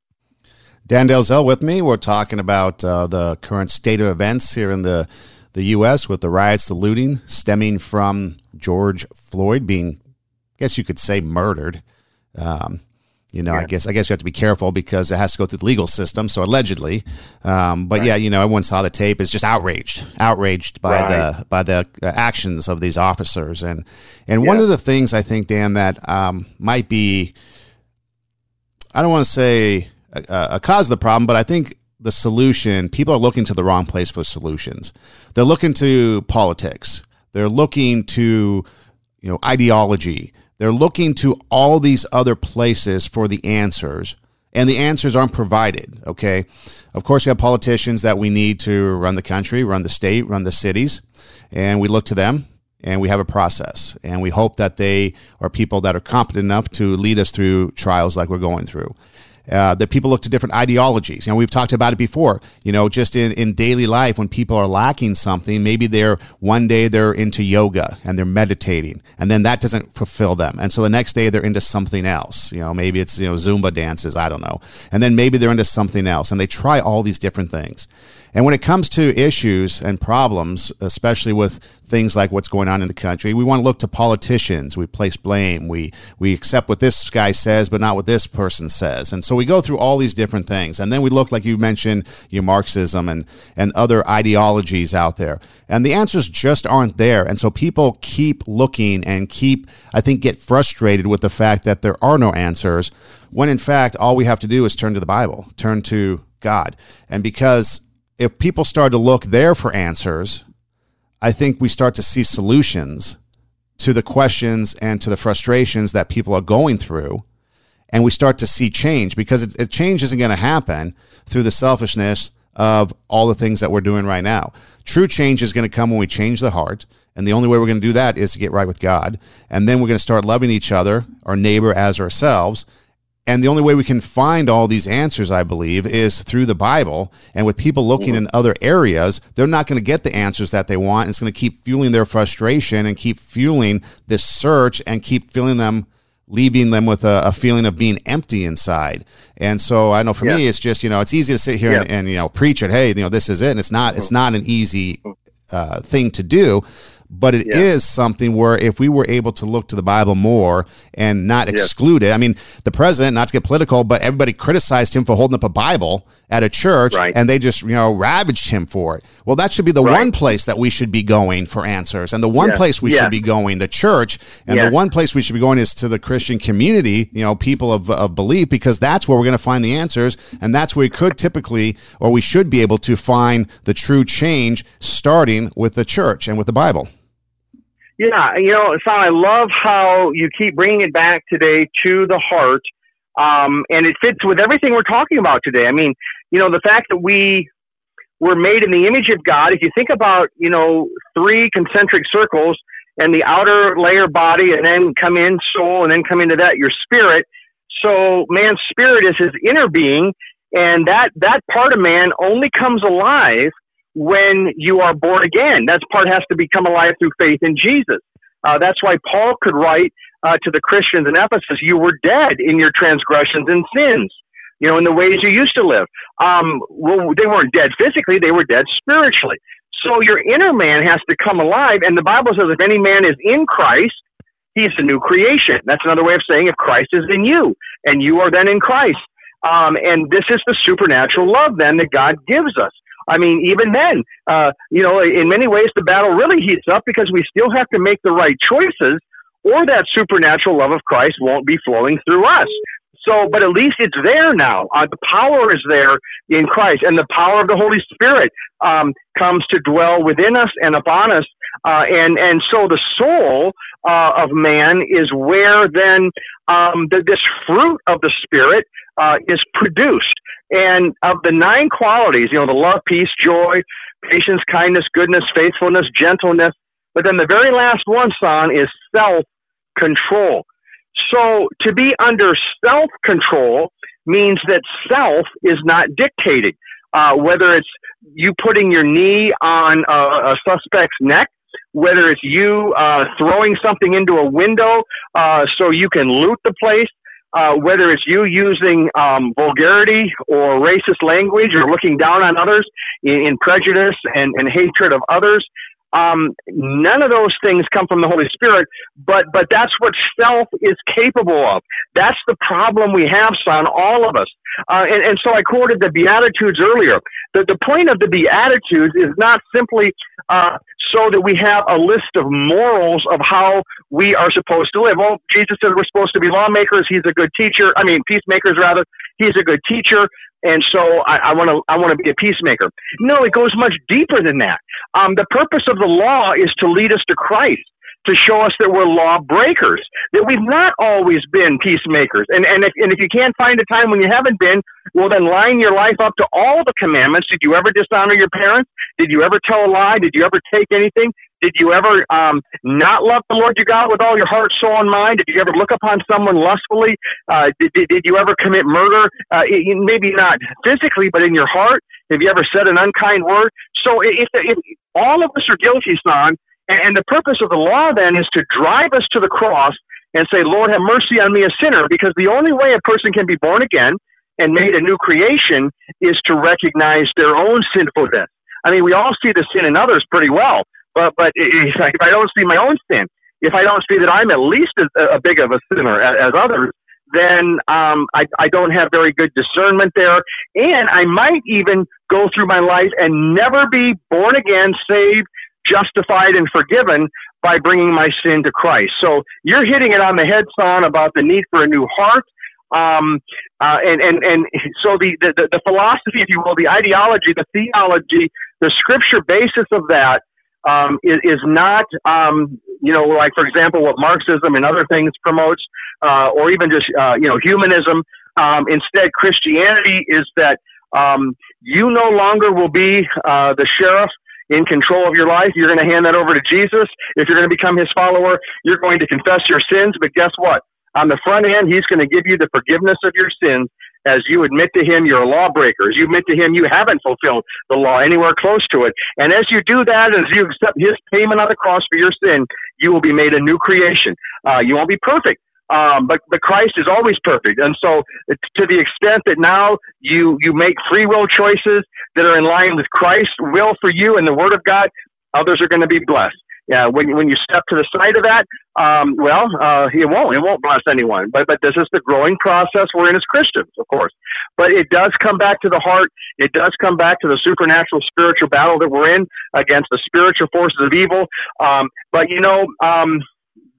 Dan Delzell with me. We're talking about uh, the current state of events here in the the U.S. with the riots, the looting stemming from George Floyd being, I guess you could say, murdered. Um, you know, yeah. I guess I guess you have to be careful because it has to go through the legal system. So allegedly, um, but right. yeah, you know, everyone saw the tape is just outraged, outraged by right. the by the uh, actions of these officers. And and yeah. one of the things I think, Dan, that um, might be, I don't want to say a, a, cause of the problem, but I think the solution. People are looking to the wrong place for solutions. They're looking to politics. They're looking to you know ideology they're looking to all these other places for the answers, and the answers aren't provided. Okay. Of course, we have politicians that we need to run the country, run the state, run the cities, and we look to them and we have a process. And we hope that they are people that are competent enough to lead us through trials like we're going through uh, that people look to different ideologies. You know, we've talked about it before. You know, just in, in daily life, when people are lacking something, maybe they're one day they're into yoga and they're meditating, and then that doesn't fulfill them, and so the next day they're into something else. You know, maybe it's you know Zumba dances, I don't know, and then maybe they're into something else, and they try all these different things. And when it comes to issues and problems, especially with things like what's going on in the country, we want to look to politicians. We place blame. We we accept what this guy says, but not what this person says. And so we go through all these different things, and then we look like you mentioned, your Marxism and and other ideologies out there, and the answers just aren't there. And so people keep looking and keep, I think, get frustrated with the fact that there are no answers. When in fact, all we have to do is turn to the Bible, turn to God, and because if people start to look there for answers, I think we start to see solutions to the questions and to the frustrations that people are going through. And we start to see change because it, it change isn't going to happen through the selfishness of all the things that we're doing right now. True change is going to come when we change the heart. And the only way we're going to do that is to get right with God. And then we're going to start loving each other, our neighbor as ourselves. And the only way we can find all these answers, I believe, is through the Bible. And with people looking mm-hmm. in other areas, they're not going to get the answers that they want. It's going to keep fueling their frustration and keep fueling this search and keep feeling them, leaving them with a, a feeling of being empty inside. And so I know for yeah. me, it's just, you know, it's easy to sit here yeah. and, and, you know, preach it. Hey, you know, this is it. And it's not, it's mm-hmm. not an easy mm-hmm. uh, thing to do but it yeah. is something where if we were able to look to the Bible more and not exclude it. I mean, the president, not to get political, but everybody criticized him for holding up a Bible at a church right. and they just, you know, ravaged him for it. Well, that should be the right. one place that we should be going for answers. And the one place we should be going, the church, and the one place we should be going is to the Christian community, you know, people of, of belief, because that's where we're going to find the answers. And that's where we could typically, or we should be able to find the true change starting with the church and with the Bible. Yeah, you know, Son, I love how you keep bringing it back today to the heart, um, and it fits with everything we're talking about today. I mean, you know, the fact that we were made in the image of God. If you think about, you know, three concentric circles and the outer layer body, and then come in soul, and then come into that your spirit. So man's spirit is his inner being, and that that part of man only comes alive when you are born again. That part has to become alive through faith in Jesus. Uh, that's why Paul could write uh, to the Christians in Ephesus, you were dead in your transgressions and sins, you know, in the ways you used to live. Um, well, they weren't dead physically, they were dead spiritually. So your inner man has to come alive. And the Bible says if any man is in Christ, he's a new creation. That's another way of saying if Christ is in you and you are then in Christ. Um, and this is the supernatural love then that God gives us. I mean, even then, uh, you know, in many ways, the battle really heats up because we still have to make the right choices, or that supernatural love of Christ won't be flowing through us. So, but at least it's there now. Uh, the power is there in Christ, and the power of the Holy Spirit um, comes to dwell within us and upon us. Uh, and and so the soul uh, of man is where then um, the, this fruit of the Spirit uh, is produced. And of the nine qualities, you know, the love, peace, joy, patience, kindness, goodness, faithfulness, gentleness. But then the very last one, son, is self control. So to be under self control means that self is not dictated. Uh, whether it's you putting your knee on a, a suspect's neck, whether it's you uh, throwing something into a window uh, so you can loot the place, uh, whether it's you using um, vulgarity or racist language or looking down on others in, in prejudice and, and hatred of others, um, none of those things come from the Holy Spirit, but but that's what self is capable of. That's the problem we have, son, all of us. Uh, and, and so I quoted the Beatitudes earlier. The, the point of the Beatitudes is not simply uh, so that we have a list of morals of how we are supposed to live. Well, Jesus said we're supposed to be lawmakers. He's a good teacher. I mean, peacemakers rather. He's a good teacher, and so I want to I want to be a peacemaker. No, it goes much deeper than that. Um, the purpose of the law is to lead us to Christ to show us that we're law breakers, that we've not always been peacemakers. And, and, if, and if you can't find a time when you haven't been, well, then line your life up to all the commandments. Did you ever dishonor your parents? Did you ever tell a lie? Did you ever take anything? Did you ever um, not love the Lord your God with all your heart, soul, and mind? Did you ever look upon someone lustfully? Uh, did, did, did you ever commit murder? Uh, maybe not physically, but in your heart? Have you ever said an unkind word? So if, if all of us are guilty, son, and the purpose of the law then is to drive us to the cross and say, Lord, have mercy on me, a sinner, because the only way a person can be born again and made a new creation is to recognize their own sinfulness. I mean, we all see the sin in others pretty well, but but (laughs) if I don't see my own sin, if I don't see that I'm at least as a big of a sinner as, others, then um, I, I don't have very good discernment there, and I might even go through my life and never be born again, saved, justified and forgiven by bringing my sin to Christ. So you're hitting it on the head, son, about the need for a new heart. Um, uh, and, and, and so the, the, the philosophy, if you will, the ideology, the theology, the scripture basis of that um, is, is not, um, you know, like, for example, what Marxism and other things promotes, uh, or even just, uh, you know, humanism. Um, instead, Christianity is that um, you no longer will be uh, the sheriff in control of your life. You're going to hand that over to Jesus. If you're going to become his follower, you're going to confess your sins. But guess what? On the front end, he's going to give you the forgiveness of your sins as you admit to him you're a lawbreaker, as you admit to him you haven't fulfilled the law anywhere close to it. And as you do that, as you accept his payment on the cross for your sin, you will be made a new creation. Uh, you won't be perfect, um, but but Christ is always perfect, and so to the extent that now you you make free will choices that are in line with Christ's will for you and the Word of God, others are going to be blessed. Yeah, when when you step to the side of that, um, well, uh, it won't it won't bless anyone. But but this is the growing process we're in as Christians, of course. But it does come back to the heart. It does come back to the supernatural spiritual battle that we're in against the spiritual forces of evil. Um, but you know. Um,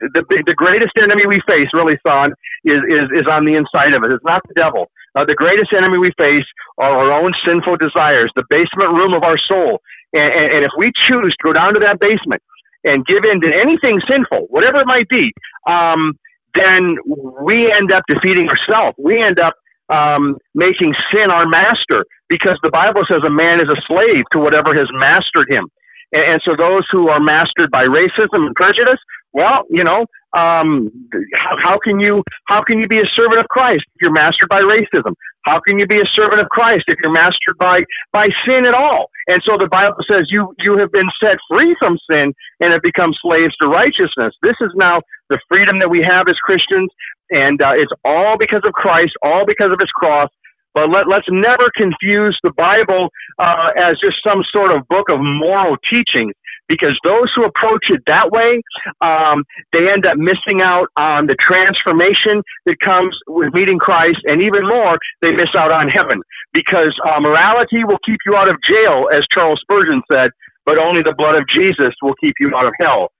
the the greatest enemy we face, really, son, is is is on the inside of us. It's not the devil. Uh, the greatest enemy we face are our own sinful desires, the basement room of our soul. And, and, and if we choose to go down to that basement and give in to anything sinful, whatever it might be, um, then we end up defeating ourselves. We end up um, making sin our master because the Bible says a man is a slave to whatever has mastered him. And, and so those who are mastered by racism and prejudice, well, you know, um, how, how can you how can you be a servant of Christ if you're mastered by racism? How can you be a servant of Christ if you're mastered by by sin at all? And so the Bible says you you have been set free from sin and have become slaves to righteousness. This is now the freedom that we have as Christians, and uh, it's all because of Christ, all because of His cross. But let, let's never confuse the Bible uh, as just some sort of book of moral teachings because those who approach it that way, um, they end up missing out on the transformation that comes with meeting Christ, and even more, they miss out on heaven because uh, morality will keep you out of jail, as Charles Spurgeon said, but only the blood of Jesus will keep you out of hell.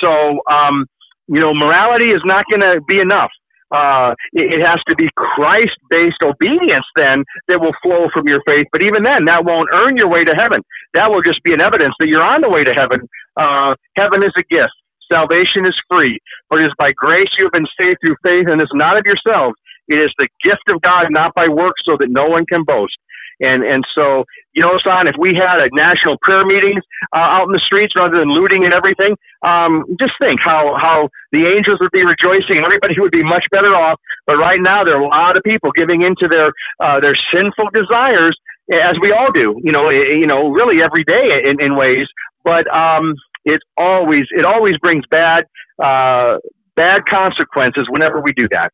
So, um, you know, morality is not going to be enough uh, it, has to be Christ based obedience then that will flow from your faith. But even then, that won't earn your way to heaven. That will just be an evidence that you're on the way to heaven. Uh, heaven is a gift. Salvation is free, but it is by grace you have been saved through faith, and it's not of yourselves. It is the gift of God, not by works, so that no one can boast. And and so you know, son, if we had a national prayer meeting uh, out in the streets rather than looting and everything, um, just think how how the angels would be rejoicing. And everybody would be much better off. But right now, there are a lot of people giving into their uh, their sinful desires, as we all do. You know, you know, really every day in, in ways. But um, it always it always brings bad uh, bad consequences whenever we do that.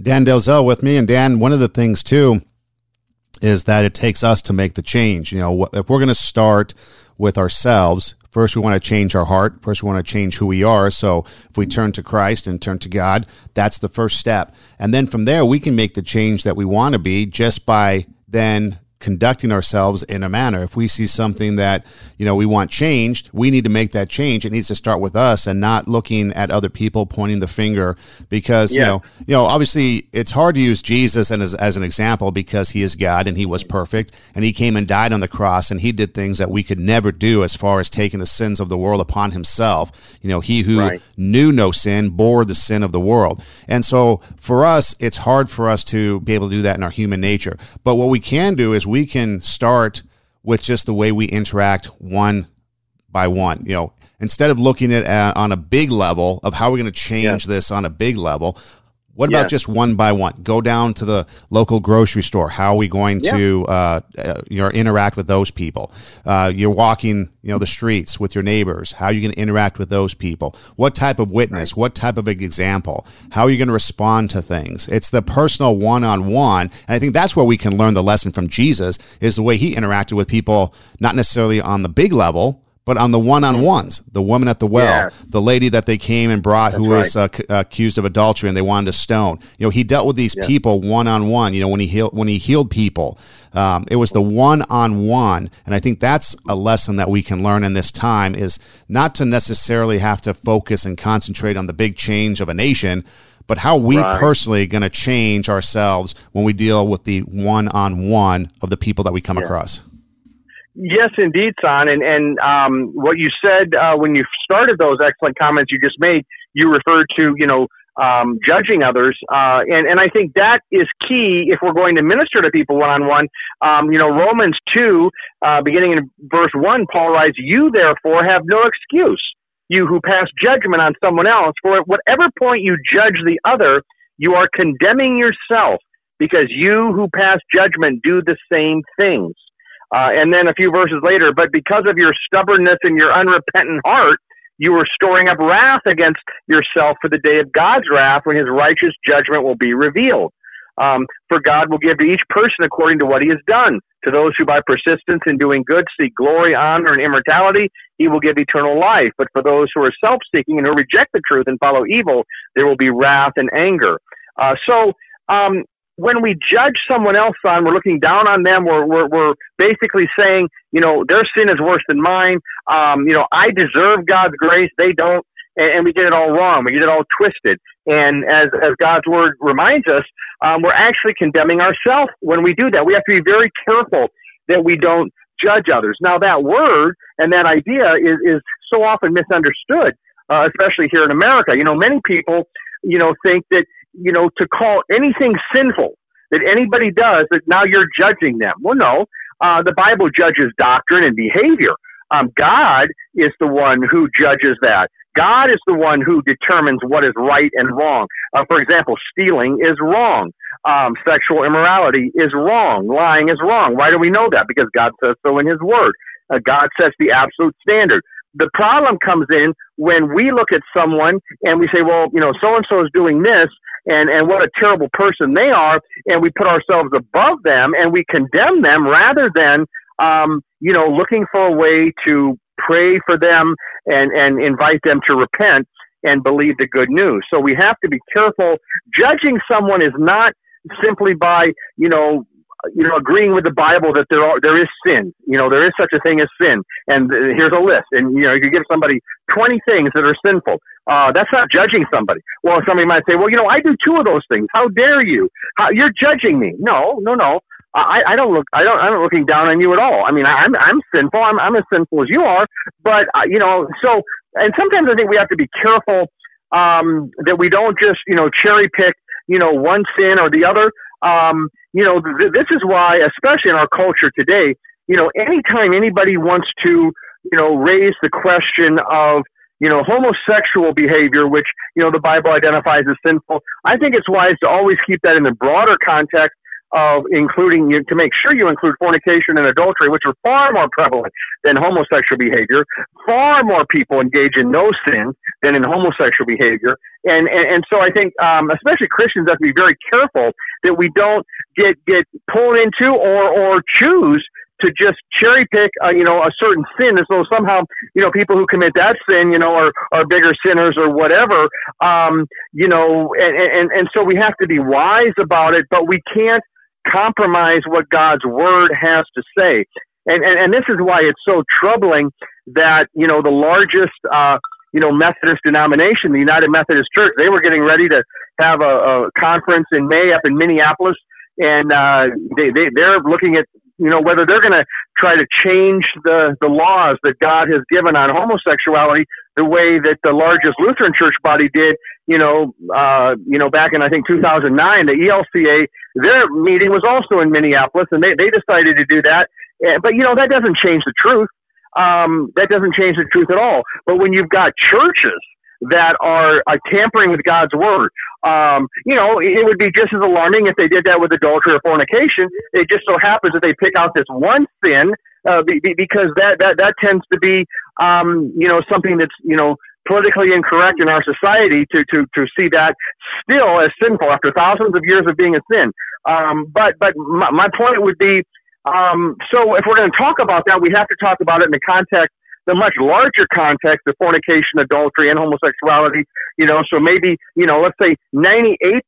Dan Delzell with me, and Dan, one of the things too is that it takes us to make the change. You know, if we're going to start with ourselves, first we want to change our heart. First, we want to change who we are. So if we turn to Christ and turn to God, that's the first step. And then from there, we can make the change that we want to be just by then conducting ourselves in a manner. If we see something that, you know, we want changed, we need to make that change. It needs to start with us and not looking at other people pointing the finger because, yeah. you know, you know, obviously it's hard to use Jesus as, as an example because he is God and he was perfect and he came and died on the cross and he did things that we could never do as far as taking the sins of the world upon himself. You know, he who right. knew no sin bore the sin of the world. And so for us, it's hard for us to be able to do that in our human nature. But what we can do is we can start with just the way we interact one by one. You know, instead of looking at uh, on a big level of how we're going to change yeah. this on a big level, what about just one by one? Go down to the local grocery store. How are we going yeah. to uh, uh, you know interact with those people? Uh, you're walking you know the streets with your neighbors. How are you going to interact with those people? What type of witness? Right. What type of example? How are you going to respond to things? It's the personal one on one, and I think that's where we can learn the lesson from Jesus is the way he interacted with people, not necessarily on the big level but on the one-on-ones, the woman at the well, the lady that they came and brought That's who was uh, c- accused of adultery and they wanted to stone. You know, he dealt with these yeah. people one-on-one. You know, when he healed when he healed people, um, it was the one-on-one, and I think that's a lesson that we can learn in this time is not to necessarily have to focus and concentrate on the big change of a nation, but how we right. personally going to change ourselves when we deal with the one-on-one of the people that we come yeah. across. Yes, indeed, son. And and um, what you said uh, when you started those excellent comments you just made, you referred to you know um, judging others, uh, and and I think that is key if we're going to minister to people one on one. You know, Romans two, uh, beginning in verse one, Paul writes, "You therefore have no excuse, you who pass judgment on someone else, for at whatever point you judge the other, you are condemning yourself, because you who pass judgment do the same things." Uh, and then a few verses later, but because of your stubbornness and your unrepentant heart, you are storing up wrath against yourself for the day of God's wrath when his righteous judgment will be revealed. Um, for God will give to each person according to what he has done. To those who by persistence in doing good seek glory, honor, and immortality, he will give eternal life. But for those who are self seeking and who reject the truth and follow evil, there will be wrath and anger. Uh, so, um, when we judge someone else on, we're looking down on them. We're, we're, we're basically saying, you know, their sin is worse than mine. Um, you know, I deserve God's grace. They don't. And, and we get it all wrong. We get it all twisted. And as, as God's word reminds us, um, we're actually condemning ourselves when we do that. We have to be very careful that we don't judge others. Now, that word and that idea is, is so often misunderstood, uh, especially here in America. You know, many people, you know, think that you know, to call anything sinful that anybody does that now you're judging them. Well, no, uh, the Bible judges doctrine and behavior. Um, God is the one who judges that. God is the one who determines what is right and wrong. Uh, for example, stealing is wrong. Um, sexual immorality is wrong. Lying is wrong. Why do we know that? Because God says so in His Word. Uh, God sets the absolute standard. The problem comes in when we look at someone and we say, well, you know, so and so is doing this, and and what a terrible person they are, and we put ourselves above them and we condemn them rather than um, you know looking for a way to pray for them and and invite them to repent and believe the good news. So we have to be careful. Judging someone is not simply by you know you know, agreeing with the Bible that there are there is sin. You know, there is such a thing as sin, and here's a list. And you know, you give somebody 20 things that are sinful. Uh, that's not judging somebody. Well, somebody might say, well, you know, I do two of those things. How dare you? How, you're judging me. No, no, no. I, I don't look. I don't. I'm not looking down on you at all. I mean, I'm I'm sinful. I'm I'm as sinful as you are. But uh, you know, so and sometimes I think we have to be careful um, that we don't just you know cherry pick you know one sin or the other. Um, you know, th- this is why, especially in our culture today, you know, anytime anybody wants to, you know, raise the question of, you know, homosexual behavior, which, you know, the Bible identifies as sinful, I think it's wise to always keep that in the broader context of including you to make sure you include fornication and adultery, which are far more prevalent than homosexual behavior. Far more people engage in those sin than in homosexual behavior, and and, and so I think, um, especially Christians, have to be very careful that we don't get get pulled into or or choose to just cherry pick, uh, you know, a certain sin as though somehow, you know, people who commit that sin, you know, are, are bigger sinners or whatever. Um, you know, and, and, and so we have to be wise about it, but we can't compromise what God's word has to say. And, and, and this is why it's so troubling that, you know, the largest, uh, you know, Methodist denomination, the United Methodist Church, they were getting ready to have a, a conference in May up in Minneapolis. And, uh, they, they, they're looking at, you know, whether they're going to try to change the, the laws that God has given on homosexuality the way that the largest Lutheran church body did, you know, uh, you know, back in I think 2009, the ELCA, their meeting was also in Minneapolis, and they they decided to do that. But you know, that doesn't change the truth. Um, that doesn't change the truth at all. But when you've got churches that are, are tampering with God's word. Um, you know, it would be just as alarming if they did that with adultery or fornication. It just so happens that they pick out this one sin uh, be, be, because that, that that tends to be um, you know something that's you know politically incorrect in our society to to to see that still as sinful after thousands of years of being a sin. Um, but but my, my point would be um, so if we're going to talk about that, we have to talk about it in the context the much larger context of fornication, adultery, and homosexuality. You know, so maybe, you know, let's say 98%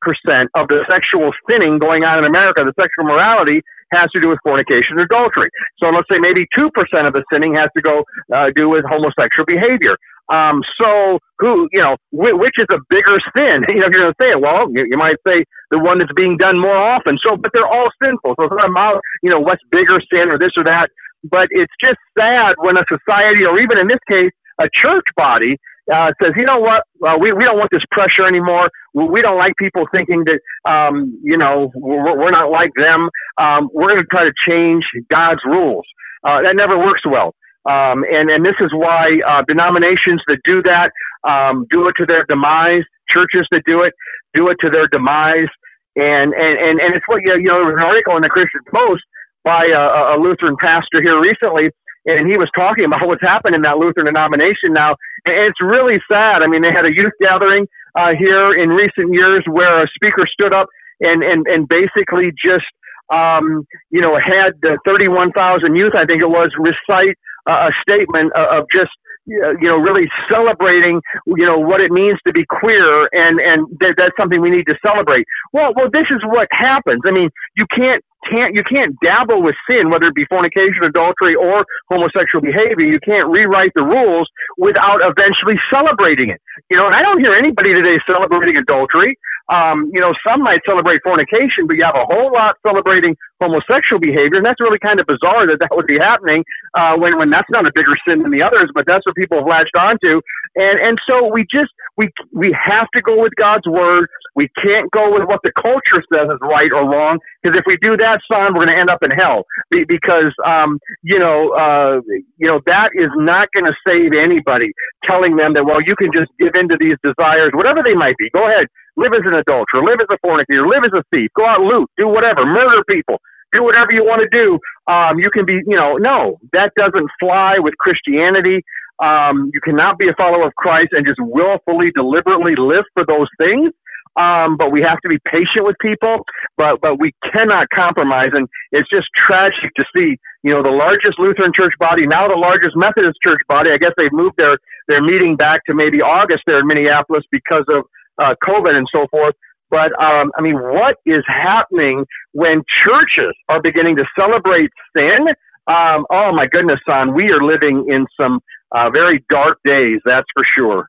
of the sexual sinning going on in America, the sexual morality, has to do with fornication and adultery. So let's say maybe 2% of the sinning has to go uh, do with homosexual behavior. Um, so who, you know, wh- which is a bigger sin? (laughs) You know, if you're going to say it, well, you, you, might say the one that's being done more often. So, but they're all sinful. So it's not about, you know, what's bigger sin or this or that. But it's just sad when a society, or even in this case, a church body, uh, says, you know what, uh, we, we don't want this pressure anymore. We don't like people thinking that, um, you know, we're, we're not like them. Um, we're going to try to change God's rules. Uh, that never works well. Um, and, and this is why uh, denominations that do that um, do it to their demise. Churches that do it do it to their demise. And, and, and, and it's what, you know, there was an article in the Christian Post by a, a Lutheran pastor here recently, and he was talking about (laughs) what's happened in that Lutheran denomination now. It's really sad. I mean, they had a youth gathering uh, here in recent years where a speaker stood up and and and basically just um, you know had the 31,000 youth, I think it was, recite uh, a statement of just you know, really celebrating, you know, what it means to be queer, and and th- that's something we need to celebrate. Well, well, this is what happens. I mean, you can't can't you can't dabble with sin, whether it be fornication, adultery, or homosexual behavior. You can't rewrite the rules without eventually celebrating it. You know, and I don't hear anybody today celebrating adultery. Um, you know, some might celebrate fornication, but you have a whole lot celebrating homosexual behavior, and that's really kind of bizarre that that would be happening uh, when when that's not a bigger sin than the others, but that's what people have latched onto. And and so we just we we have to go with God's word. We can't go with what the culture says is right or wrong, because if we do that son, we're going to end up in hell. Because, um, you know, uh, you know, that is not going to save anybody telling them that, well, you can just give into these desires, whatever they might be. Go ahead, live as an adulterer, live as a fornicator, live as a thief, go out, and loot, do whatever, murder people, do whatever you want to do. Um, you can be, you know, no, that doesn't fly with Christianity. Um, you cannot be a follower of Christ and just willfully, deliberately live for those things. Um, but we have to be patient with people. But but we cannot compromise, and it's just tragic to see. You know, the largest Lutheran church body now the largest Methodist church body. I guess they've moved their their meeting back to maybe August there in Minneapolis because of uh, COVID and so forth. But um, I mean, what is happening when churches are beginning to celebrate sin? Um, oh my goodness, son, we are living in some uh, very dark days. That's for sure.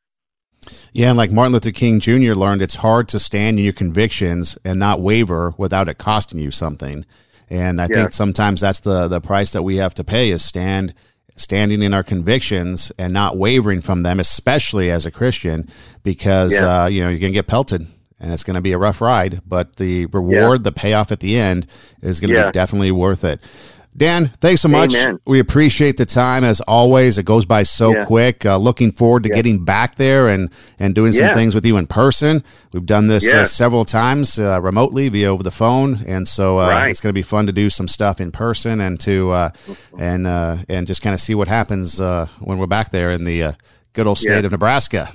Yeah, and like Martin Luther King Jr. learned, it's hard to stand in your convictions and not waver without it costing you something. And I yeah. think sometimes that's the the price that we have to pay is stand standing in our convictions and not wavering from them, especially as a Christian, because yeah. uh, you know you're gonna get pelted and it's going to be a rough ride. But the reward, yeah. the payoff at the end, is going to be definitely worth it. Dan, thanks so much. Amen. We appreciate the time as always. It goes by so yeah. quick. Uh, looking forward to yeah. getting back there and and doing some yeah. things with you in person. We've done this uh, several times uh, remotely via over the phone, and so uh, right. it's going to be fun to do some stuff in person and to uh, and uh, and just kind of see what happens when we're back there in the good old state of Nebraska.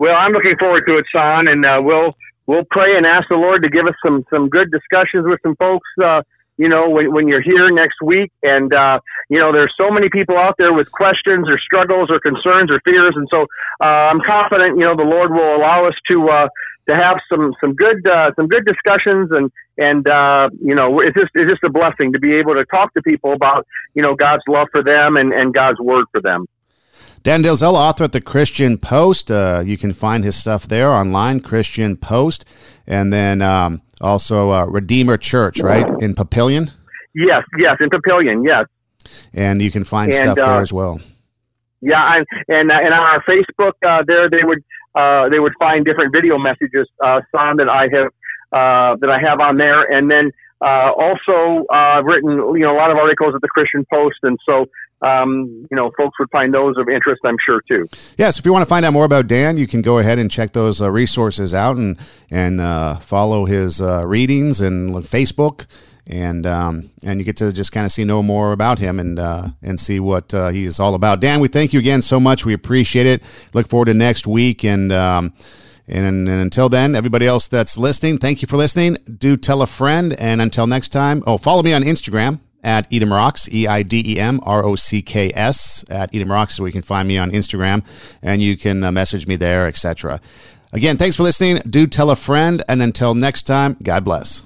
Well, I'm looking forward to it, Son, and we'll we'll pray and ask the Lord to give us some some good discussions with some folks you know, when, when you're here next week. And, uh, you know, there's so many people out there with questions or struggles or concerns or fears. And so uh, I'm confident, you know, the Lord will allow us to, uh, to have some, some good, uh, some good discussions and, and, uh, you know, it's just, it's just a blessing to be able to talk to people about, you know, God's love for them and, and God's word for them. Dan Delzell, author at the Christian Post. Uh, you can find his stuff there online, Christian Post. And then, um, also uh, Redeemer Church, right in Papillion. Yes, yes, in Papillion, yes. And you can find and, stuff uh, there as well. Yeah, and and, uh, and on our Facebook uh, there they would uh, they would find different video messages, uh, some that I have uh, that I have on there, and then also I've written you know a lot of articles at the Christian Post, and so um, you know, folks would find those of interest, I'm sure, too. Yes, if you want to find out more about Dan, you can go ahead and check those uh, resources out and and uh, follow his uh, readings and Facebook, and um, and you get to just kind of see know more about him and uh, and see what uh, he's all about. Dan, we thank you again so much. We appreciate it. Look forward to next week and. Um, and, and, until then, everybody else that's listening, thank you for listening. Do tell a friend. And until next time, oh, follow me on Instagram at Eidem Rocks, E I D E M R O C K S, at Eidem Rocks, so you can find me on Instagram and you can uh, message me there, etc. Again, thanks for listening. Do tell a friend, and until next time, God bless.